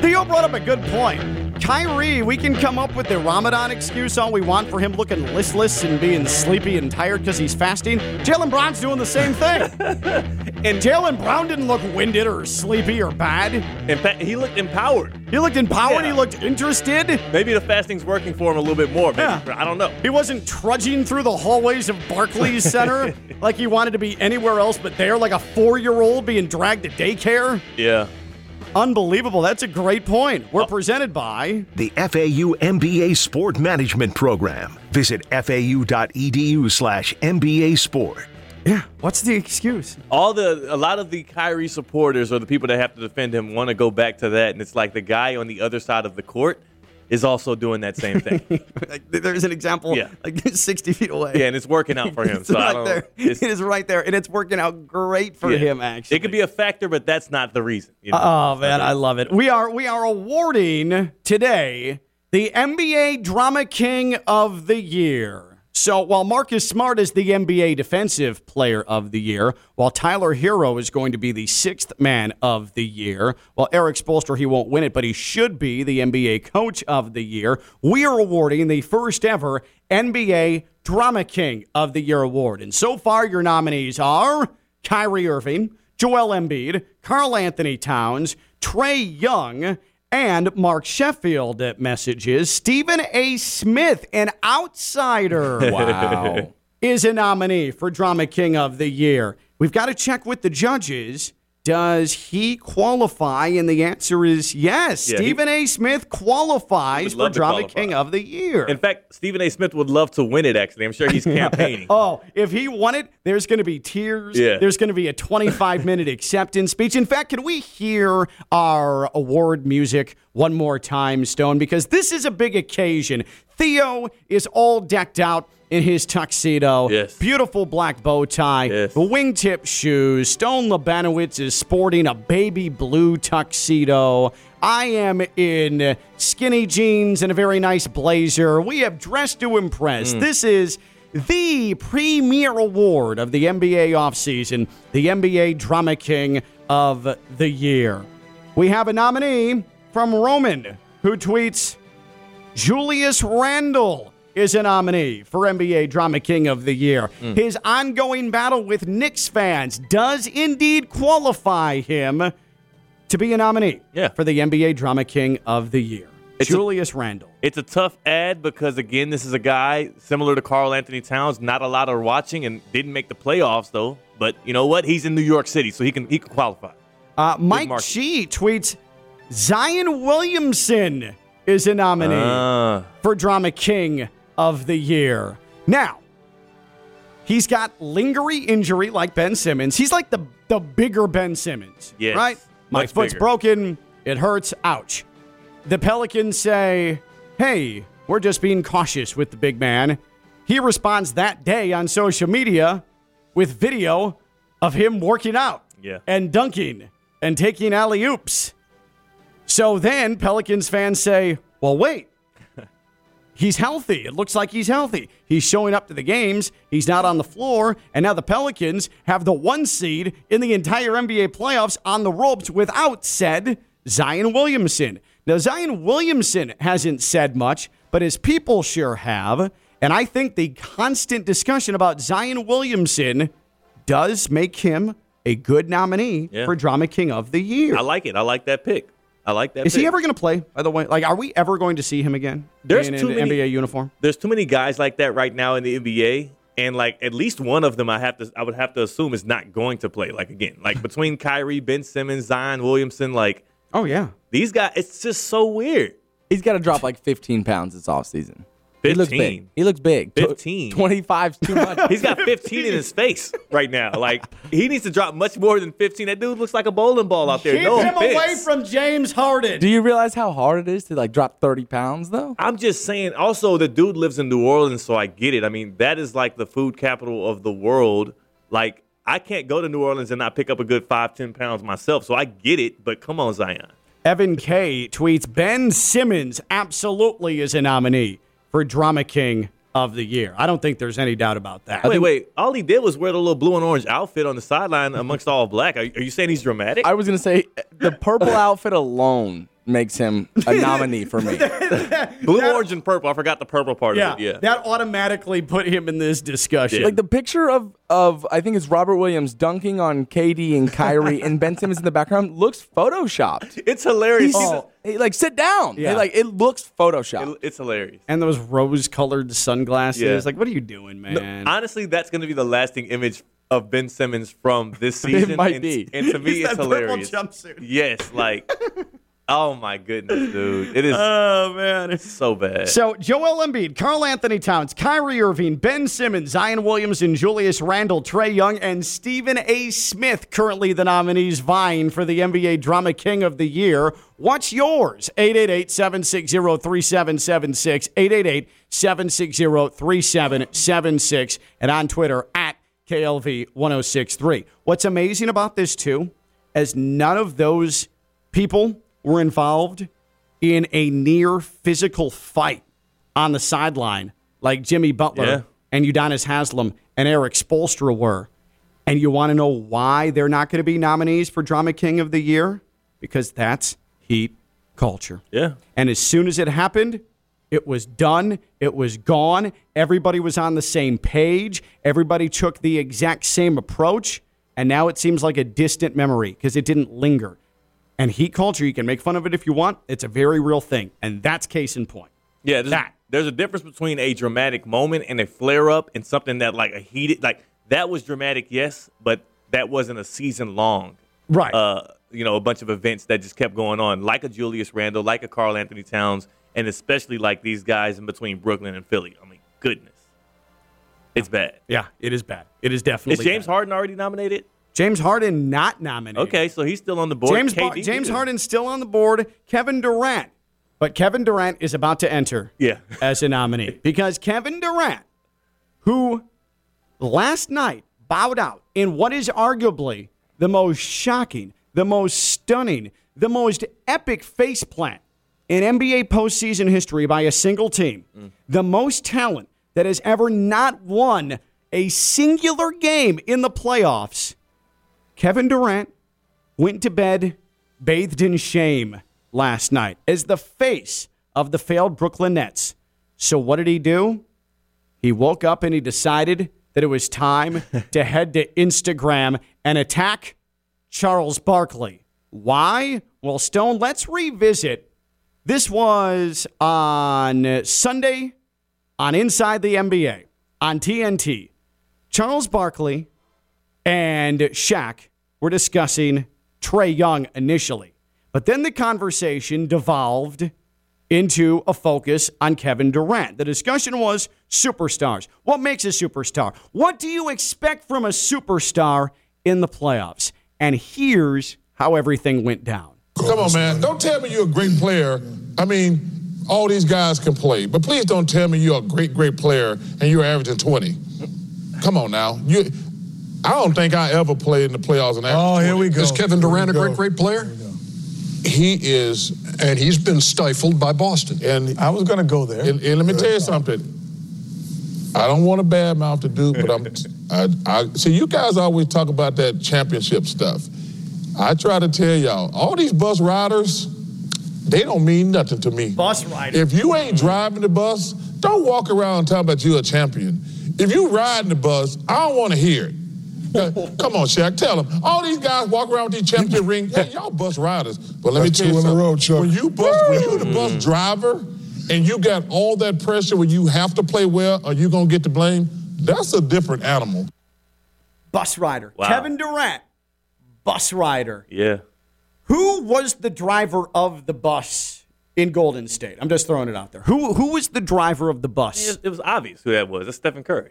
Theo brought up a good point. Kyrie, we can come up with the Ramadan excuse all we want for him looking listless and being sleepy and tired because he's fasting. Jaylen Brown's doing the same thing. <laughs> and Jaylen Brown didn't look winded or sleepy or bad. In fact, he looked empowered. He looked empowered. Yeah. He looked interested. Maybe the fasting's working for him a little bit more. Maybe. Yeah. I don't know. He wasn't trudging through the hallways of Barclays Center <laughs> like he wanted to be anywhere else but there, like a four year old being dragged to daycare. Yeah. Unbelievable. That's a great point. We're oh. presented by. The FAU MBA Sport Management Program. Visit fau.edu slash MBA Sport. Yeah. What's the excuse? All the a lot of the Kyrie supporters or the people that have to defend him want to go back to that, and it's like the guy on the other side of the court is also doing that same thing. <laughs> Like, there's an example Yeah. like <laughs> 60 feet away. yeah, and it's working out for him. <laughs> It's so right there. it's- It is right there, and it's working out great for yeah. him. Actually, it could be a factor, but that's not the reason. you know? Oh man, I love it. We are we are awarding today the NBA Drama King of the Year. So while Marcus Smart is the NBA Defensive Player of the Year, while Tyler Herro is going to be the sixth man of the year, while Erik Spoelstra, he won't win it, but he should be the NBA Coach of the Year, we are awarding the first ever NBA Drama King of the Year award. And so far, your nominees are Kyrie Irving, Joel Embiid, Karl Anthony Towns, Trae Young, and Mark Sheffield messages. Stephen A. Smith, an outsider. <laughs> Wow. is a nominee for Drama King of the Year. We've got to check with the judges. Does he qualify? And the answer is yes. Yeah, he- Stephen A. Smith qualifies for Drama qualify. King of the Year. In fact, Stephen A. Smith would love to win it. Actually, I'm sure he's <laughs> campaigning. Oh, if he won it, there's going to be tears. Yeah. There's going to be a 25 minute <laughs> acceptance speech. In fact, can we hear our award music one more time, Stone? Because this is a big occasion. Theo is all decked out in his tuxedo. Yes. Beautiful black bow tie. Yes. Wingtip shoes. Stone Labanowitz is sporting a baby blue tuxedo. I am in skinny jeans and a very nice blazer. We have dressed to impress. Hmm. This is the premier award of the NBA offseason, the NBA Drama King of the Year. We have a nominee from Roman who tweets Julius Randle is a nominee for NBA Drama King of the Year. His ongoing battle with Knicks fans does indeed qualify him to be a nominee Yeah. for the NBA Drama King of the Year. It's a- Julius Randle. It's a tough ad because again, this is a guy similar to Karl Anthony Towns. Not a lot are watching and didn't make the playoffs though. But you know what? He's in New York City, so he can he can qualify. Uh, Mike. G tweets Zion Williamson is a nominee Ah. for Drama King of the Year. Now, he's got lingering injury like Ben Simmons. He's like the, the bigger Ben Simmons, Yes, right? My foot's bigger. broken. It hurts. Ouch. The Pelicans say, hey, we're just being cautious with the big man. He responds that day on social media with video of him working out Yeah. and dunking and taking alley oops. So then Pelicans fans say, well, wait. He's healthy. It looks like he's healthy. He's showing up to the games. He's not on the floor. And now the Pelicans have the one seed in the entire NBA playoffs on the ropes without said Zion Williamson. Now, Zion Williamson hasn't said much, but his people sure have. And I think the constant discussion about Zion Williamson does make him a good nominee Yeah. for Drama King of the Year. I like it. I like that pick. I like that. Is pick. he ever going to play? By the way, like, are we ever going to see him again? There's in too an many- NBA uniform. There's too many guys like that right now in the NBA, and like at least one of them, I have to, I would have to assume is not going to play. Like again, like <laughs> between Kyrie, Ben Simmons, Zion Williamson, like Oh yeah, these guys, it's just so weird. He's got to drop like 15 pounds this offseason. He looks big. He looks big. Tw- 15. 25's too much. <laughs> He's got 15 in his face right now. Like he needs to drop much more than 15. That dude looks like a bowling ball out there. keep no him offense. away from James Harden. Do you realize how hard it is to like drop 30 pounds though? I'm just saying. Also, the dude lives in New Orleans, so I get it. I mean, that is like the food capital of the world. Like, I can't go to New Orleans and not pick up a good five, ten pounds myself. So I get it. But come on, Zion. Evan K tweets Ben Simmons absolutely is a nominee for Drama King of the Year. I don't think there's any doubt about that. Wait, wait. All he did was wear the little blue and orange outfit on the sideline amongst all black. Are, are you saying he's dramatic? I was gonna say the purple outfit alone makes him a nominee for me. <laughs> blue, orange, and purple. I forgot the purple part yeah, of it. Yeah. that automatically put him in this discussion. Yeah. Like the picture of of I think it's Robert Williams dunking on KD and Kyrie and Ben Simmons in the background looks photoshopped. <laughs> it's hilarious. He's Oh, hey, like sit down. Yeah. Hey, like it looks photoshopped. a- it's hilarious. and those rose-colored sunglasses. Yeah. Like, what are you doing, man? Honestly, that's going to be the lasting image of Ben Simmons from this <laughs> season. it might and, be. And to me, He's it's hilarious. jumpsuit. Yes, like, oh my goodness, dude, it is oh man. It's so bad. So Joel Embiid, Karl Anthony Towns, Kyrie Irving, Ben Simmons, Zion Williams, and Julius Randle, Trae Young, and Stephen A. Smith currently the nominees vying for the NBA Drama King of the Year. What's yours? 888-760-3776, 888-760-3776, and on Twitter at KLV1063. What's amazing about this too, as none of those people were involved in a near physical fight on the sideline, like Jimmy Butler Yeah. and Udonis Haslam and Erik Spoelstra were, and you want to know why they're not going to be nominees for Drama King of the Year? Because that's Heat culture. Yeah. And as soon as it happened, it was done. It was gone. Everybody was on the same page. Everybody took the exact same approach. And now it seems like a distant memory because it didn't linger. And heat culture, you can make fun of it if you want. It's a very real thing. And that's case in point. Yeah, there's, there's a difference between a dramatic moment and a flare up and something that like a heated like that was dramatic, yes, but that wasn't a season long. Right. Uh, you know, a bunch of events that just kept going on, like a Julius Randle, like a Karl Anthony Towns, and especially like these guys in between Brooklyn and Philly. I mean, goodness. It's bad. Yeah, it is bad. It is definitely Is James bad. Harden already nominated? James Harden not nominated. Okay, so he's still on the board. James, Bar- James. Harden's still on the board. Kevin Durant. But Kevin Durant is about to enter Yeah. <laughs> as a nominee because Kevin Durant, who last night bowed out in what is arguably the most shocking, the most stunning, the most epic faceplant in NBA postseason history by a single team, mm. the most talent that has ever not won a singular game in the playoffs. Kevin Durant went to bed bathed in shame last night as the face of the failed Brooklyn Nets. So, what did he do? He woke up and he decided that it was time <laughs> to head to Instagram and attack Charles Barkley. Why? Well, Stone, let's revisit. This was on Sunday on Inside the NBA on TNT. Charles Barkley and Shaq were discussing Trae Young initially. But then the conversation devolved into a focus on Kevin Durant. The discussion was superstars. What makes a superstar? What do you expect from a superstar in the playoffs? And here's how everything went down. Come on, man. Don't tell me you're a great player. I mean, all these guys can play, but please don't tell me you're a great, great player and you're averaging 20. Come on now. You, I don't think I ever played in the playoffs in and Oh, here we go. Is Kevin Durant a great, great player? He is. And he's been stifled by Boston. And I was going to go there. And, and let me tell you something. I don't want to badmouth the dude, but I'm. <laughs> I, I see you guys always talk about that championship stuff. I try to tell y'all, all these bus riders, they don't mean nothing to me. Bus rider. If you ain't mm-hmm. driving the bus, don't walk around talking about you a champion. If you riding the bus, I don't want to hear it. <laughs> Come on, Shaq, tell them. All these guys walk around with these championship <laughs> rings. Yeah, y'all bus riders. But let me tell you two in a something. row, Chuck. When you bus, when you the bus driver, and you got all that pressure when you have to play well, or you gonna get the blame. That's a different animal. Bus rider. Wow. Kevin Durant, bus rider. Yeah. Who was the driver of the bus in Golden State? I'm just throwing it out there. Who who was the driver of the bus? it was obvious who that was. That's Stephen Curry.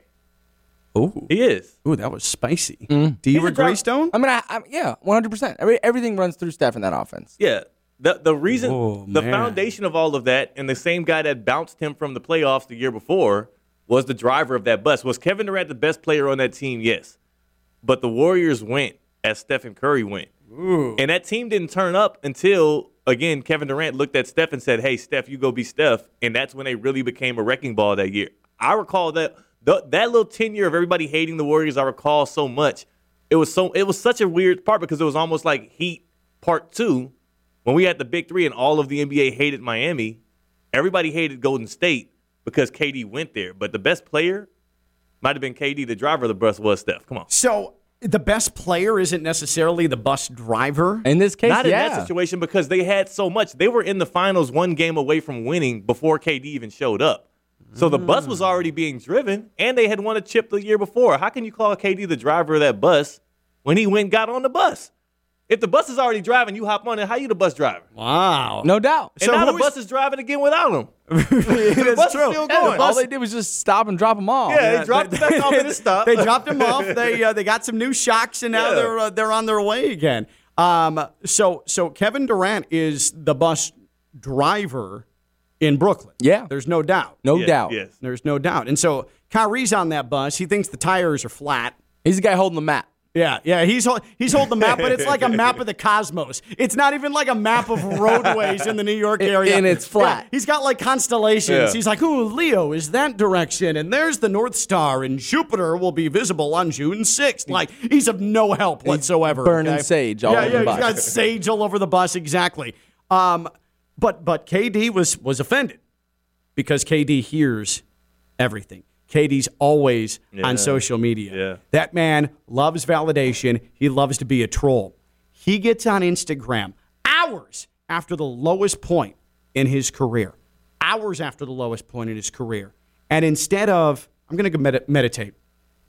Ooh. He is. Ooh, that was spicy. Mm-hmm. Do you He's a agree. Stone? I mean, I, I, yeah, 100%. Everything runs through Steph in that offense. Yeah. The the reason Oh, the man. foundation of all of that and the same guy that bounced him from the playoffs the year before was the driver of that bus. Was Kevin Durant the best player on that team? Yes. But the Warriors went as Stephen Curry went. And that team didn't turn up until again Kevin Durant looked at Steph and said, "Hey, Steph, you go be Steph." And that's when they really became a wrecking ball that year. I recall that th- that little tenure of everybody hating the Warriors. I recall so much. It was so it was such a weird part because it was almost like Heat Part Two when we had the big three and all of the NBA hated Miami. Everybody hated Golden State because KD went there, but the best player might have been KD. The driver of the bus was Steph. Come on. So the best player isn't necessarily the bus driver. In this case, Not in that situation because they had so much. They were in the finals one game away from winning before KD even showed up. So the bus was already being driven, and they had won a chip the year before. How can you call KD the driver of that bus when he went and got on the bus? If the bus is already driving, you hop on it. How you the bus driver? Wow. No doubt. And So now the who's- bus is driving again without him. <laughs> the bus true. is still Yeah, going. all they did was just stop and drop them off. yeah, they dropped the back off at the <laughs> stop. they dropped him off. They uh, they got some new shocks, and now Yeah. they're uh, they're on their way again. Um, so so Kevin Durant is the bus driver in Brooklyn. Yeah. there's no doubt. No Yes, doubt. Yes. There's no doubt. And so Kyrie's on that bus. He thinks the tires are flat. He's the guy holding the map. Yeah, yeah, he's he's holding the map, but it's like a map of the <laughs> cosmos. It's not even like a map of roadways in the New York <laughs> area. and it's flat. Yeah, he's got like constellations. Yeah. He's like, "Ooh, Leo is that direction, and there's the North Star, and Jupiter will be visible on June 6th." Like he's of no help whatsoever. burning okay? sage all yeah, over yeah, the bus. he's got sage all over the bus. Exactly. Um, but but KD was was offended because KD hears everything. KD's always Yeah. on social media. Yeah. That man loves validation. He loves to be a troll. He gets on Instagram hours after the lowest point in his career. Hours after the lowest point in his career. And instead of, I'm going to go med- meditate,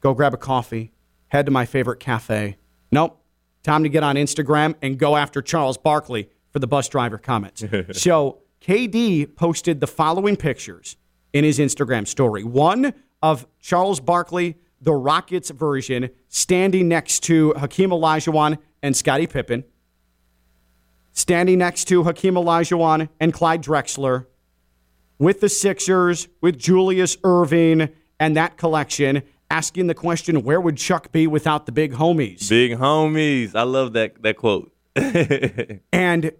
go grab a coffee, head to my favorite cafe. Nope. Time to get on Instagram and go after Charles Barkley for the bus driver comments. <laughs> so KD posted the following pictures in his Instagram story. One of Charles Barkley, the Rockets version, standing next to Hakeem Olajuwon and Scottie Pippen. Standing next to Hakeem Olajuwon and Clyde Drexler. With the Sixers, with Julius Erving and that collection, asking the question, where would Chuck be without the big homies? Big homies. I love that that quote. <laughs> And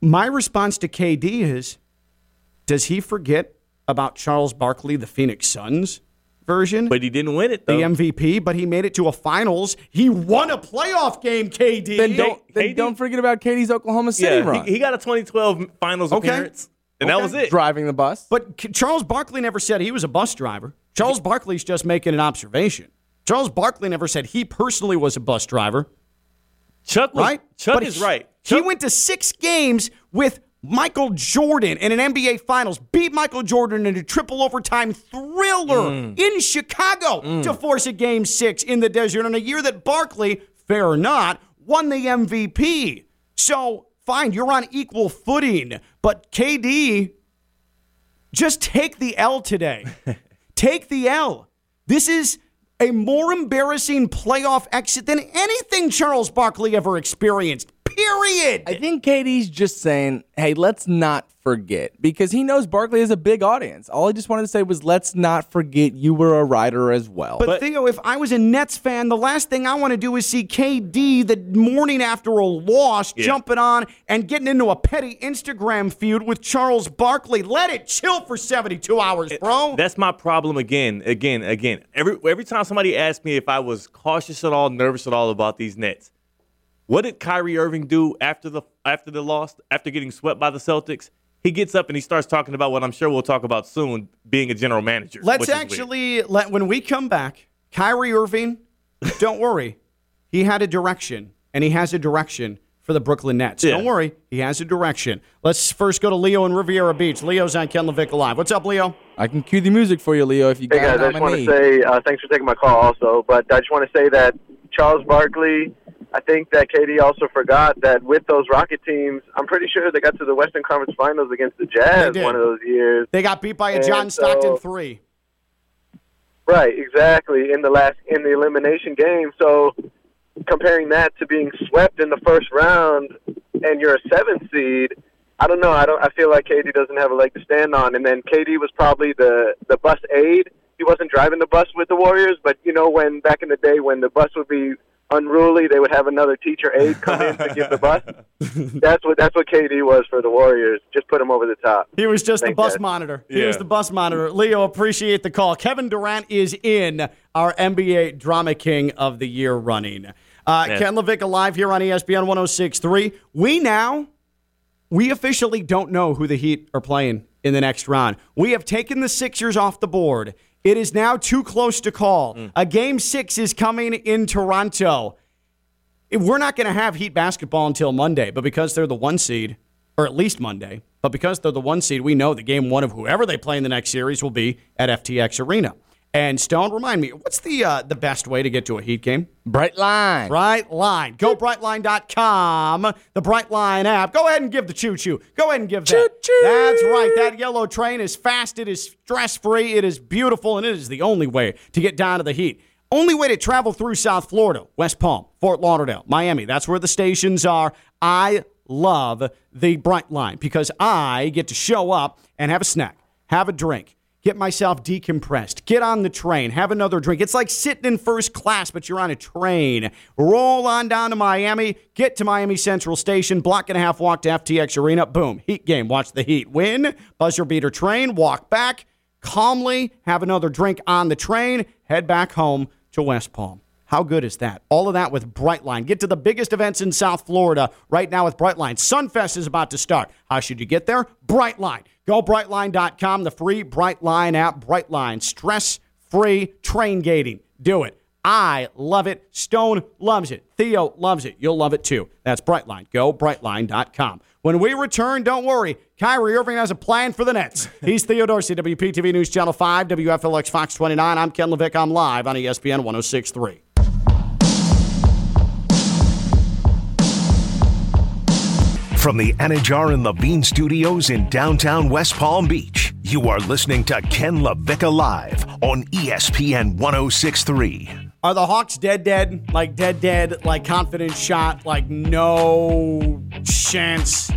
my response to KD is does he forget about Charles Barkley, the Phoenix Suns version? But he didn't win it though. the MVP, but he made it to a finals. He won a playoff game, KD. Then don't, then KD don't forget about KD's Oklahoma City yeah, run. he, he got a 2012 Finals Okay. appearance, and that was it. driving the bus. But K- Charles Barkley never said he was a bus driver. Charles Barkley's just making an observation. Charles Barkley never said he personally was a bus driver, Chuck was, right? Chuck But is he- right. He went to six games with Michael Jordan in an NBA Finals, beat Michael Jordan in a triple overtime thriller Mm. in Chicago to force a game six in the desert in a year that Barkley, fair or not, won the MVP. So, fine, you're on equal footing, but KD, just take the L today. <laughs> take the L. This is a more embarrassing playoff exit than anything Charles Barkley ever experienced. Period. I think KD's just saying, hey, let's not forget because he knows Barkley has a big audience. All he just wanted to say was, let's not forget you were a writer as well. But, Theo, if I was a Nets fan, the last thing I want to do is see KD the morning after a loss Yeah. jumping on and getting into a petty Instagram feud with Charles Barkley. Let it chill for 72 hours, bro. That's my problem again, again, again. Every every time somebody asks me if I was cautious at all, nervous at all about these Nets, what did Kyrie Irving do after the after the loss, after getting swept by the Celtics? He gets up and he starts talking about what I'm sure we'll talk about soon, being a general manager. Let's which weird. actually let when we come back, Kyrie Irving, <laughs> don't worry. He had a direction and he has a direction for the Brooklyn Nets. Yeah. Don't worry, he has a direction. Let's first go to Leo in Riviera Beach. Leo's on Ken LaVicka Live. What's up, Leo? I can cue the music for you, Leo, if you Hey got guys, a I just want to say uh, thanks for taking my call also, but I just want to say that Charles Barkley, I think that KD also forgot that with those Rocket teams, I'm pretty sure they got to the Western Conference Finals against the Jazz one of those years. They got beat by a And John so- Stockton three. Right, exactly. In the last in the elimination game. So comparing that to being swept in the first round and you're a seventh seed, I don't know. I don't I feel like KD doesn't have a leg to stand on. And then KD was probably the the bus aide. He wasn't driving the bus with the Warriors, but you know when back in the day when the bus would be unruly, they would have another teacher aide come in to give the bus. <laughs> That's what that's what KD was for the Warriors. Just put him over the top. He was just the bus guys. monitor. He Yeah. was the bus monitor. Leo, appreciate the call. Kevin Durant is in our NBA Drama King of the Year running. Uh, Yeah. Ken LaVicka alive here on ESPN 1063. We now, we officially don't know who the Heat are playing in the next round. We have taken the Sixers off the board. It is now too close to call. Mm. A game six is coming in Toronto. We're not going to have Heat basketball until Monday, but because they're the one seed, or at least Monday, but because they're the one seed, we know the game one of whoever they play in the next series will be at FTX Arena. And Stone, remind me, what's the uh, the best way to get to a Heat game? Bright line. Brightline. Go brightline.com, the Brightline app. Go ahead and give the choo choo. Go ahead and give that. Choo-choo. That's right. That yellow train is fast, it is stress free, it is beautiful, and it is the only way to get down to the heat. Only way to travel through South Florida, West Palm, Fort Lauderdale, Miami. That's where the stations are. I love the Brightline because I get to show up and have a snack, have a drink, get myself decompressed, get on the train, have another drink. It's like sitting in first class, but you're on a train. Roll on down to Miami, get to Miami Central Station, block and a half walk to FTX Arena. Boom, Heat game. Watch the Heat win. Buzzer beater train, walk back calmly, have another drink on the train, head back home to West Palm. How good is that? All of that with Brightline. Get to the biggest events in South Florida right now with Brightline. Sunfest is about to start. How should you get there? Brightline. Go brightline.com, the free Brightline app. Brightline, stress free train gating. Do it. I love it. Stone loves it. Theo loves it. You'll love it too. That's Brightline. Go brightline.com. When we return, don't worry. Kyrie Irving has a plan for the Nets. <laughs> He's Theo Dorsey, WPTV News Channel 5, WFLX Fox 29. I'm Ken LaVicka. I'm live on ESPN 1063. From the Anidjar and Levine studios in downtown West Palm Beach, you are listening to Ken LaVicka Live on ESPN 1063. Are the Hawks dead, dead? Like dead, dead? Like confident shot? Like no chance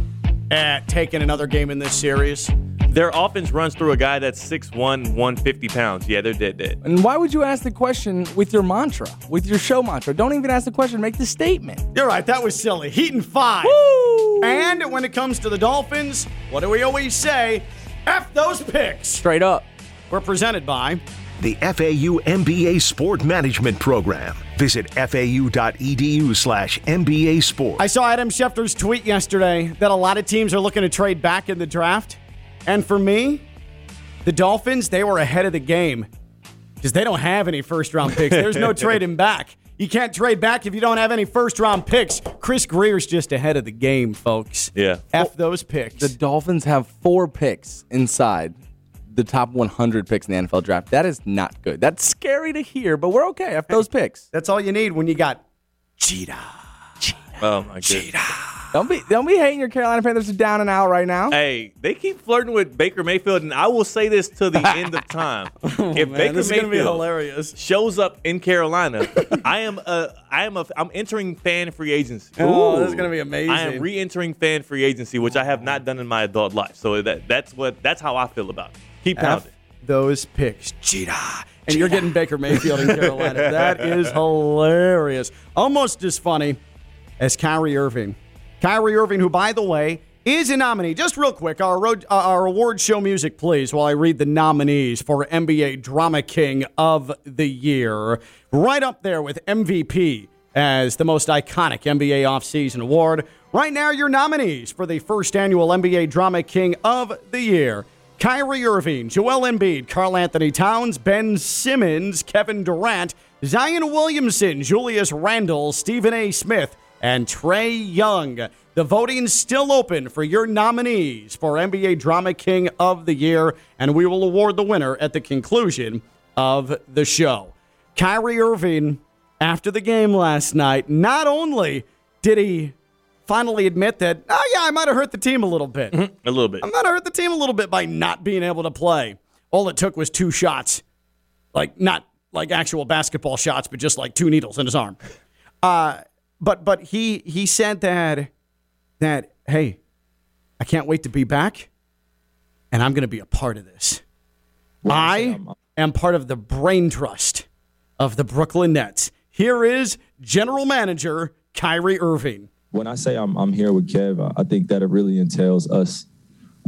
at taking another game in this series? Their offense runs through a guy that's 6'1, 150 pounds. Yeah, they're dead dead. And why would you ask the question with your mantra, with your show mantra? Don't even ask the question, make the statement. You're right. That was silly. Heat and five. And when it comes to the Dolphins, what do we always say? F those picks. Straight up. We're presented by The FAU MBA Sport Management Program. Visit fau.edu slash MBA Sport. I saw Adam Schefter's tweet yesterday that a lot of teams are looking to trade back in the draft. And for me, the Dolphins, they were ahead of the game because they don't have any first round picks. There's no <laughs> trading back. You can't trade back if you don't have any first round picks. Chris Greer's just ahead of the game, folks. Yeah. F those picks. The Dolphins have four picks inside the top 100 picks in the NFL draft. That is not good. That's scary to hear, but we're okay F those picks. That's all you need when you got Cheetah. Oh my goodness. Don't be don't be hating your Carolina Panthers are down and out right now. Hey, they keep flirting with Baker Mayfield, and I will say this to the <laughs> end of time: oh, if Oh, man, Baker this is gonna be Mayfield hilarious. shows up in Carolina, I am a, I am a, I'm entering fan free agency. Oh, this is gonna be amazing. I am re-entering fan free agency, which I have not done in my adult life. So that that's what that's how I feel about it. Keep pounding. those picks. Cheetah. And you're getting Baker Mayfield in Carolina. that is <laughs> hilarious. Almost as funny as Kyrie Irving. Kyrie Irving, who, by the way, is a nominee. Just real quick, our, road, uh, our award show music, please, while I read the nominees for NBA Drama King of the Year. Right up there with MVP as the most iconic NBA offseason award. Right now, your nominees for the first annual NBA Drama King of the Year. Kyrie Irving, Joel Embiid, Karl Anthony Towns, Ben Simmons, Kevin Durant, Zion Williamson, Julius Randle, Stephen A. Smith, and Trae Young. The voting's still open for your nominees for NBA Drama King of the Year, and we will award the winner at the conclusion of the show. Kyrie Irving, after the game last night, not only did he finally admit that, oh, yeah, I might have hurt the team a little bit. A little bit. I might have hurt the team a little bit by not being able to play. All it took was two shots. Like, not like actual basketball shots, but just like two needles in his arm. Uh, but but he he said that that hey, I can't wait to be back, and I'm going to be a part of this. I am part of the brain trust of the Brooklyn Nets. Here is general manager Kyrie Irving. when I say I'm I'm here with Kev, I- I think that it really entails us,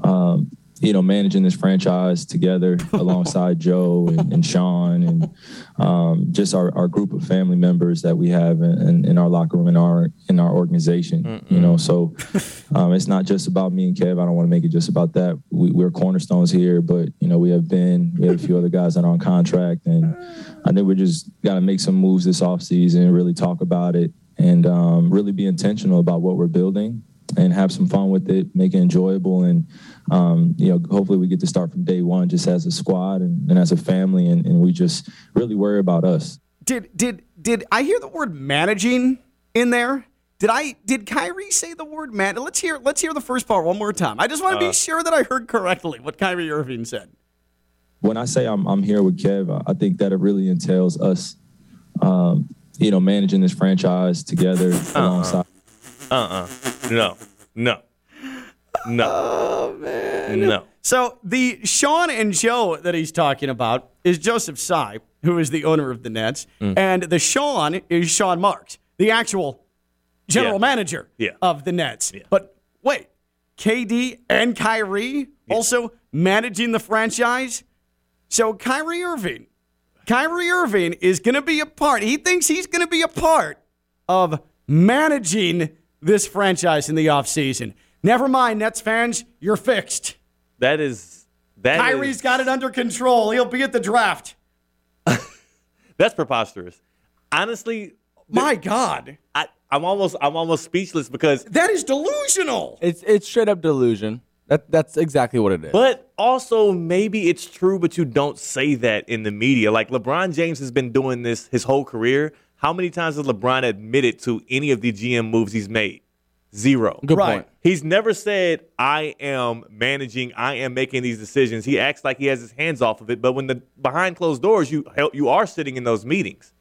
um, you know, managing this franchise together <laughs> alongside Joe and, and Sean and um, just our, our group of family members that we have in, in, our locker room in our in our organization. You know, so um, it's not just about me and Kev. I don't want to make it just about that. We, we're cornerstones here, but you know, we have been we have a few other guys that are on contract, and I think we just got to make some moves this offseason and really talk about it and um, really be intentional about what we're building and have some fun with it, make it enjoyable, and um, you know, hopefully we get to start from day one just as a squad and, and as a family, and, and we just really worry about us. Did did did I hear the word managing in there? Did I did Kyrie say the word man? Let's hear let's hear the first part one more time. I just want to Uh, be sure that I heard correctly what Kyrie Irving said. when I say I'm, I'm here with Kev, I- I think that it really entails us, um, you know, managing this franchise together alongside. Uh uh No. No. No. Oh man. No. So the Sean and Joe that he's talking about is Joseph Tsai, who is the owner of the Nets, Mm. and the Sean is Sean Marks, the actual general Yeah. manager Yeah. of the Nets. But wait, KD and Kyrie also managing the franchise. So Kyrie Irving, Kyrie Irving is going to be a part. He thinks he's going to be a part of managing this franchise in the offseason. Never mind, Nets fans, you're fixed. That is that. Kyrie's is- got it under control. He'll be at the draft. <laughs> that's preposterous. Honestly, my God, I, I'm almost I'm almost speechless because that is delusional. It's it's straight up delusion. That that's exactly what it is. But also, maybe it's true, but you don't say that in the media. Like LeBron James has been doing this his whole career. How many times has LeBron admitted to any of the GM moves he's made? Zero. Good Right. point. He's never said, I am managing, I am making these decisions. He acts like he has his hands off of it. But when the behind closed doors, you you are sitting in those meetings.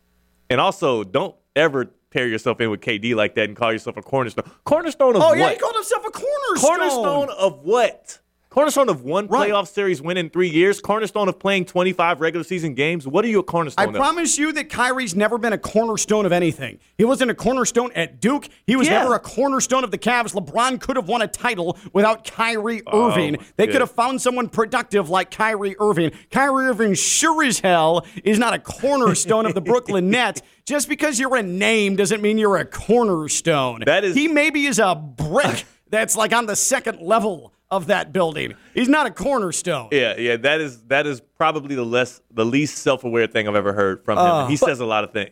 And also, don't ever pair yourself in with KD like that and call yourself a cornerstone. Cornerstone of Oh what? Oh, yeah, he called himself a cornerstone. Cornerstone of what? Cornerstone of one playoff series win in three years. Cornerstone of playing 25 regular season games. What are you a cornerstone of? I promise you that Kyrie's never been a cornerstone of anything. He wasn't a cornerstone at Duke. He was Yeah. never a cornerstone of the Cavs. LeBron could have won a title without Kyrie Oh, Irving. my they could have found someone productive like Kyrie Irving. Kyrie Irving sure as hell is not a cornerstone of the <laughs> Brooklyn Nets. Just because you're a name doesn't mean you're a cornerstone. That is- he maybe is a brick that's like on the second level of that building. He's not a cornerstone. Yeah, yeah, that is that is probably the less the least self aware thing I've ever heard from him. Uh, he says a lot of things.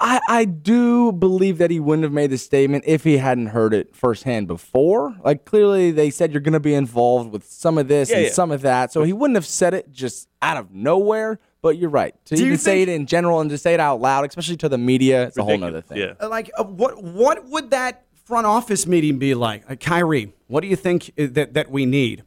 I, I do believe that he wouldn't have made the statement if he hadn't heard it firsthand before. Like clearly they said you're gonna be involved with some of this Yeah, and yeah. some of that. So he wouldn't have said it just out of nowhere. But you're right. To Do you even say it in general and to say it out loud, especially to the media, it's a whole nother thing. Yeah. Like, uh, what what would that front office meeting be like? Uh, Kyrie, what do you think uh, that that we need?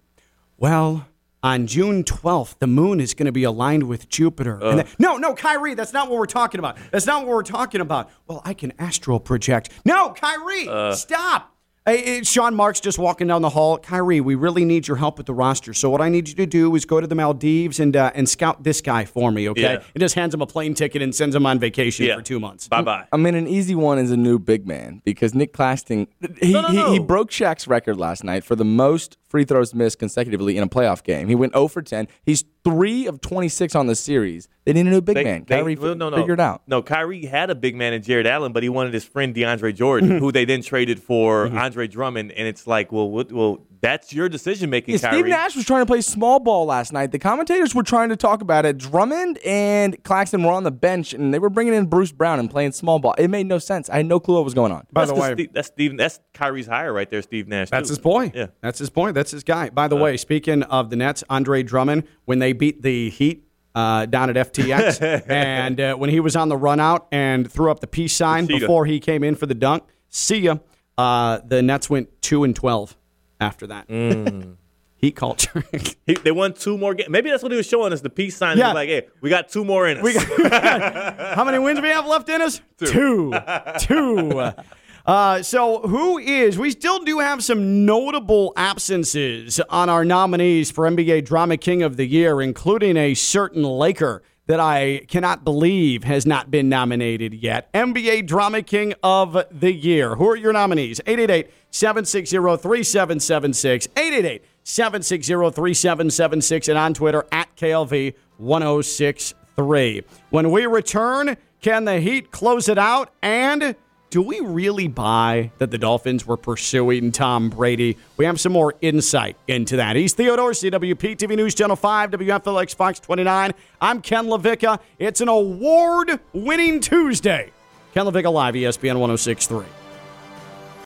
Well, on June 12th, the moon is going to be aligned with Jupiter. And then- no, no, Kyrie, that's not what we're talking about. That's not what we're talking about. Well, I can astral project. No, Kyrie, Uh. stop. Hey, it's Sean Marks just walking down the hall. Kyrie, we really need your help with the roster. So what I need you to do is go to the Maldives and uh, and scout this guy for me, okay? Yeah. And just hands him a plane ticket and sends him on vacation Yeah. for two months. Bye bye. I mean, an easy one is a new big man because Nic Claxton he, No, no, he, he broke Shaq's record last night for the most free throws missed consecutively in a playoff game. He went 0 for 10. He's three of 26 on the series. They need a new big They- man. they- Kyrie well, no, no. figured out. No, Kyrie had a big man in Jarrett Allen, but he wanted his friend DeAndre Jordan, <laughs> who they then traded for Mm-hmm. Andre Drummond. And it's like, well, what, well, that's your decision making, Yeah, Kyrie. Steve Nash was trying to play small ball last night. The commentators were trying to talk about it. Drummond and Claxton were on the bench, and they were bringing in Bruce Brown and playing small ball. It made no sense. I had no clue what was going on. By that's the 'cause way- Steve, that's Steve. That's Kyrie's hire right there, Steve Nash. That's too. his boy. Yeah. That's his boy. That's his guy. By the way, speaking of the Nets, Andre Drummond, when they beat the Heat uh, down at FTX, <laughs> and uh, when he was on the run out and threw up the peace sign before he came in for the dunk, see ya. Uh, the Nets went two and twelve after that. <laughs> Heat culture. <laughs> He, they won two more games. Maybe that's what he was showing us. The peace sign. Yeah. Like, hey, we got two more in us. We <laughs> How many wins we have left in us? Two. Two. Uh, so, who is? We still do have some notable absences on our nominees for NBA Drama King of the Year, including a certain Laker that I cannot believe has not been nominated yet. NBA Drama King of the Year. Who are your nominees? 888 760 3776. 888 760 3776. And on Twitter at KLV 1063. When we return, can the Heat close it out? And do we really buy that the Dolphins were pursuing Tom Brady? We have some more insight into that. He's Theodore, CWP TV News Channel 5, WFLX Fox 29. I'm Ken LaVicka. It's an award winning Tuesday. Ken LaVicka Live, ESPN 1063.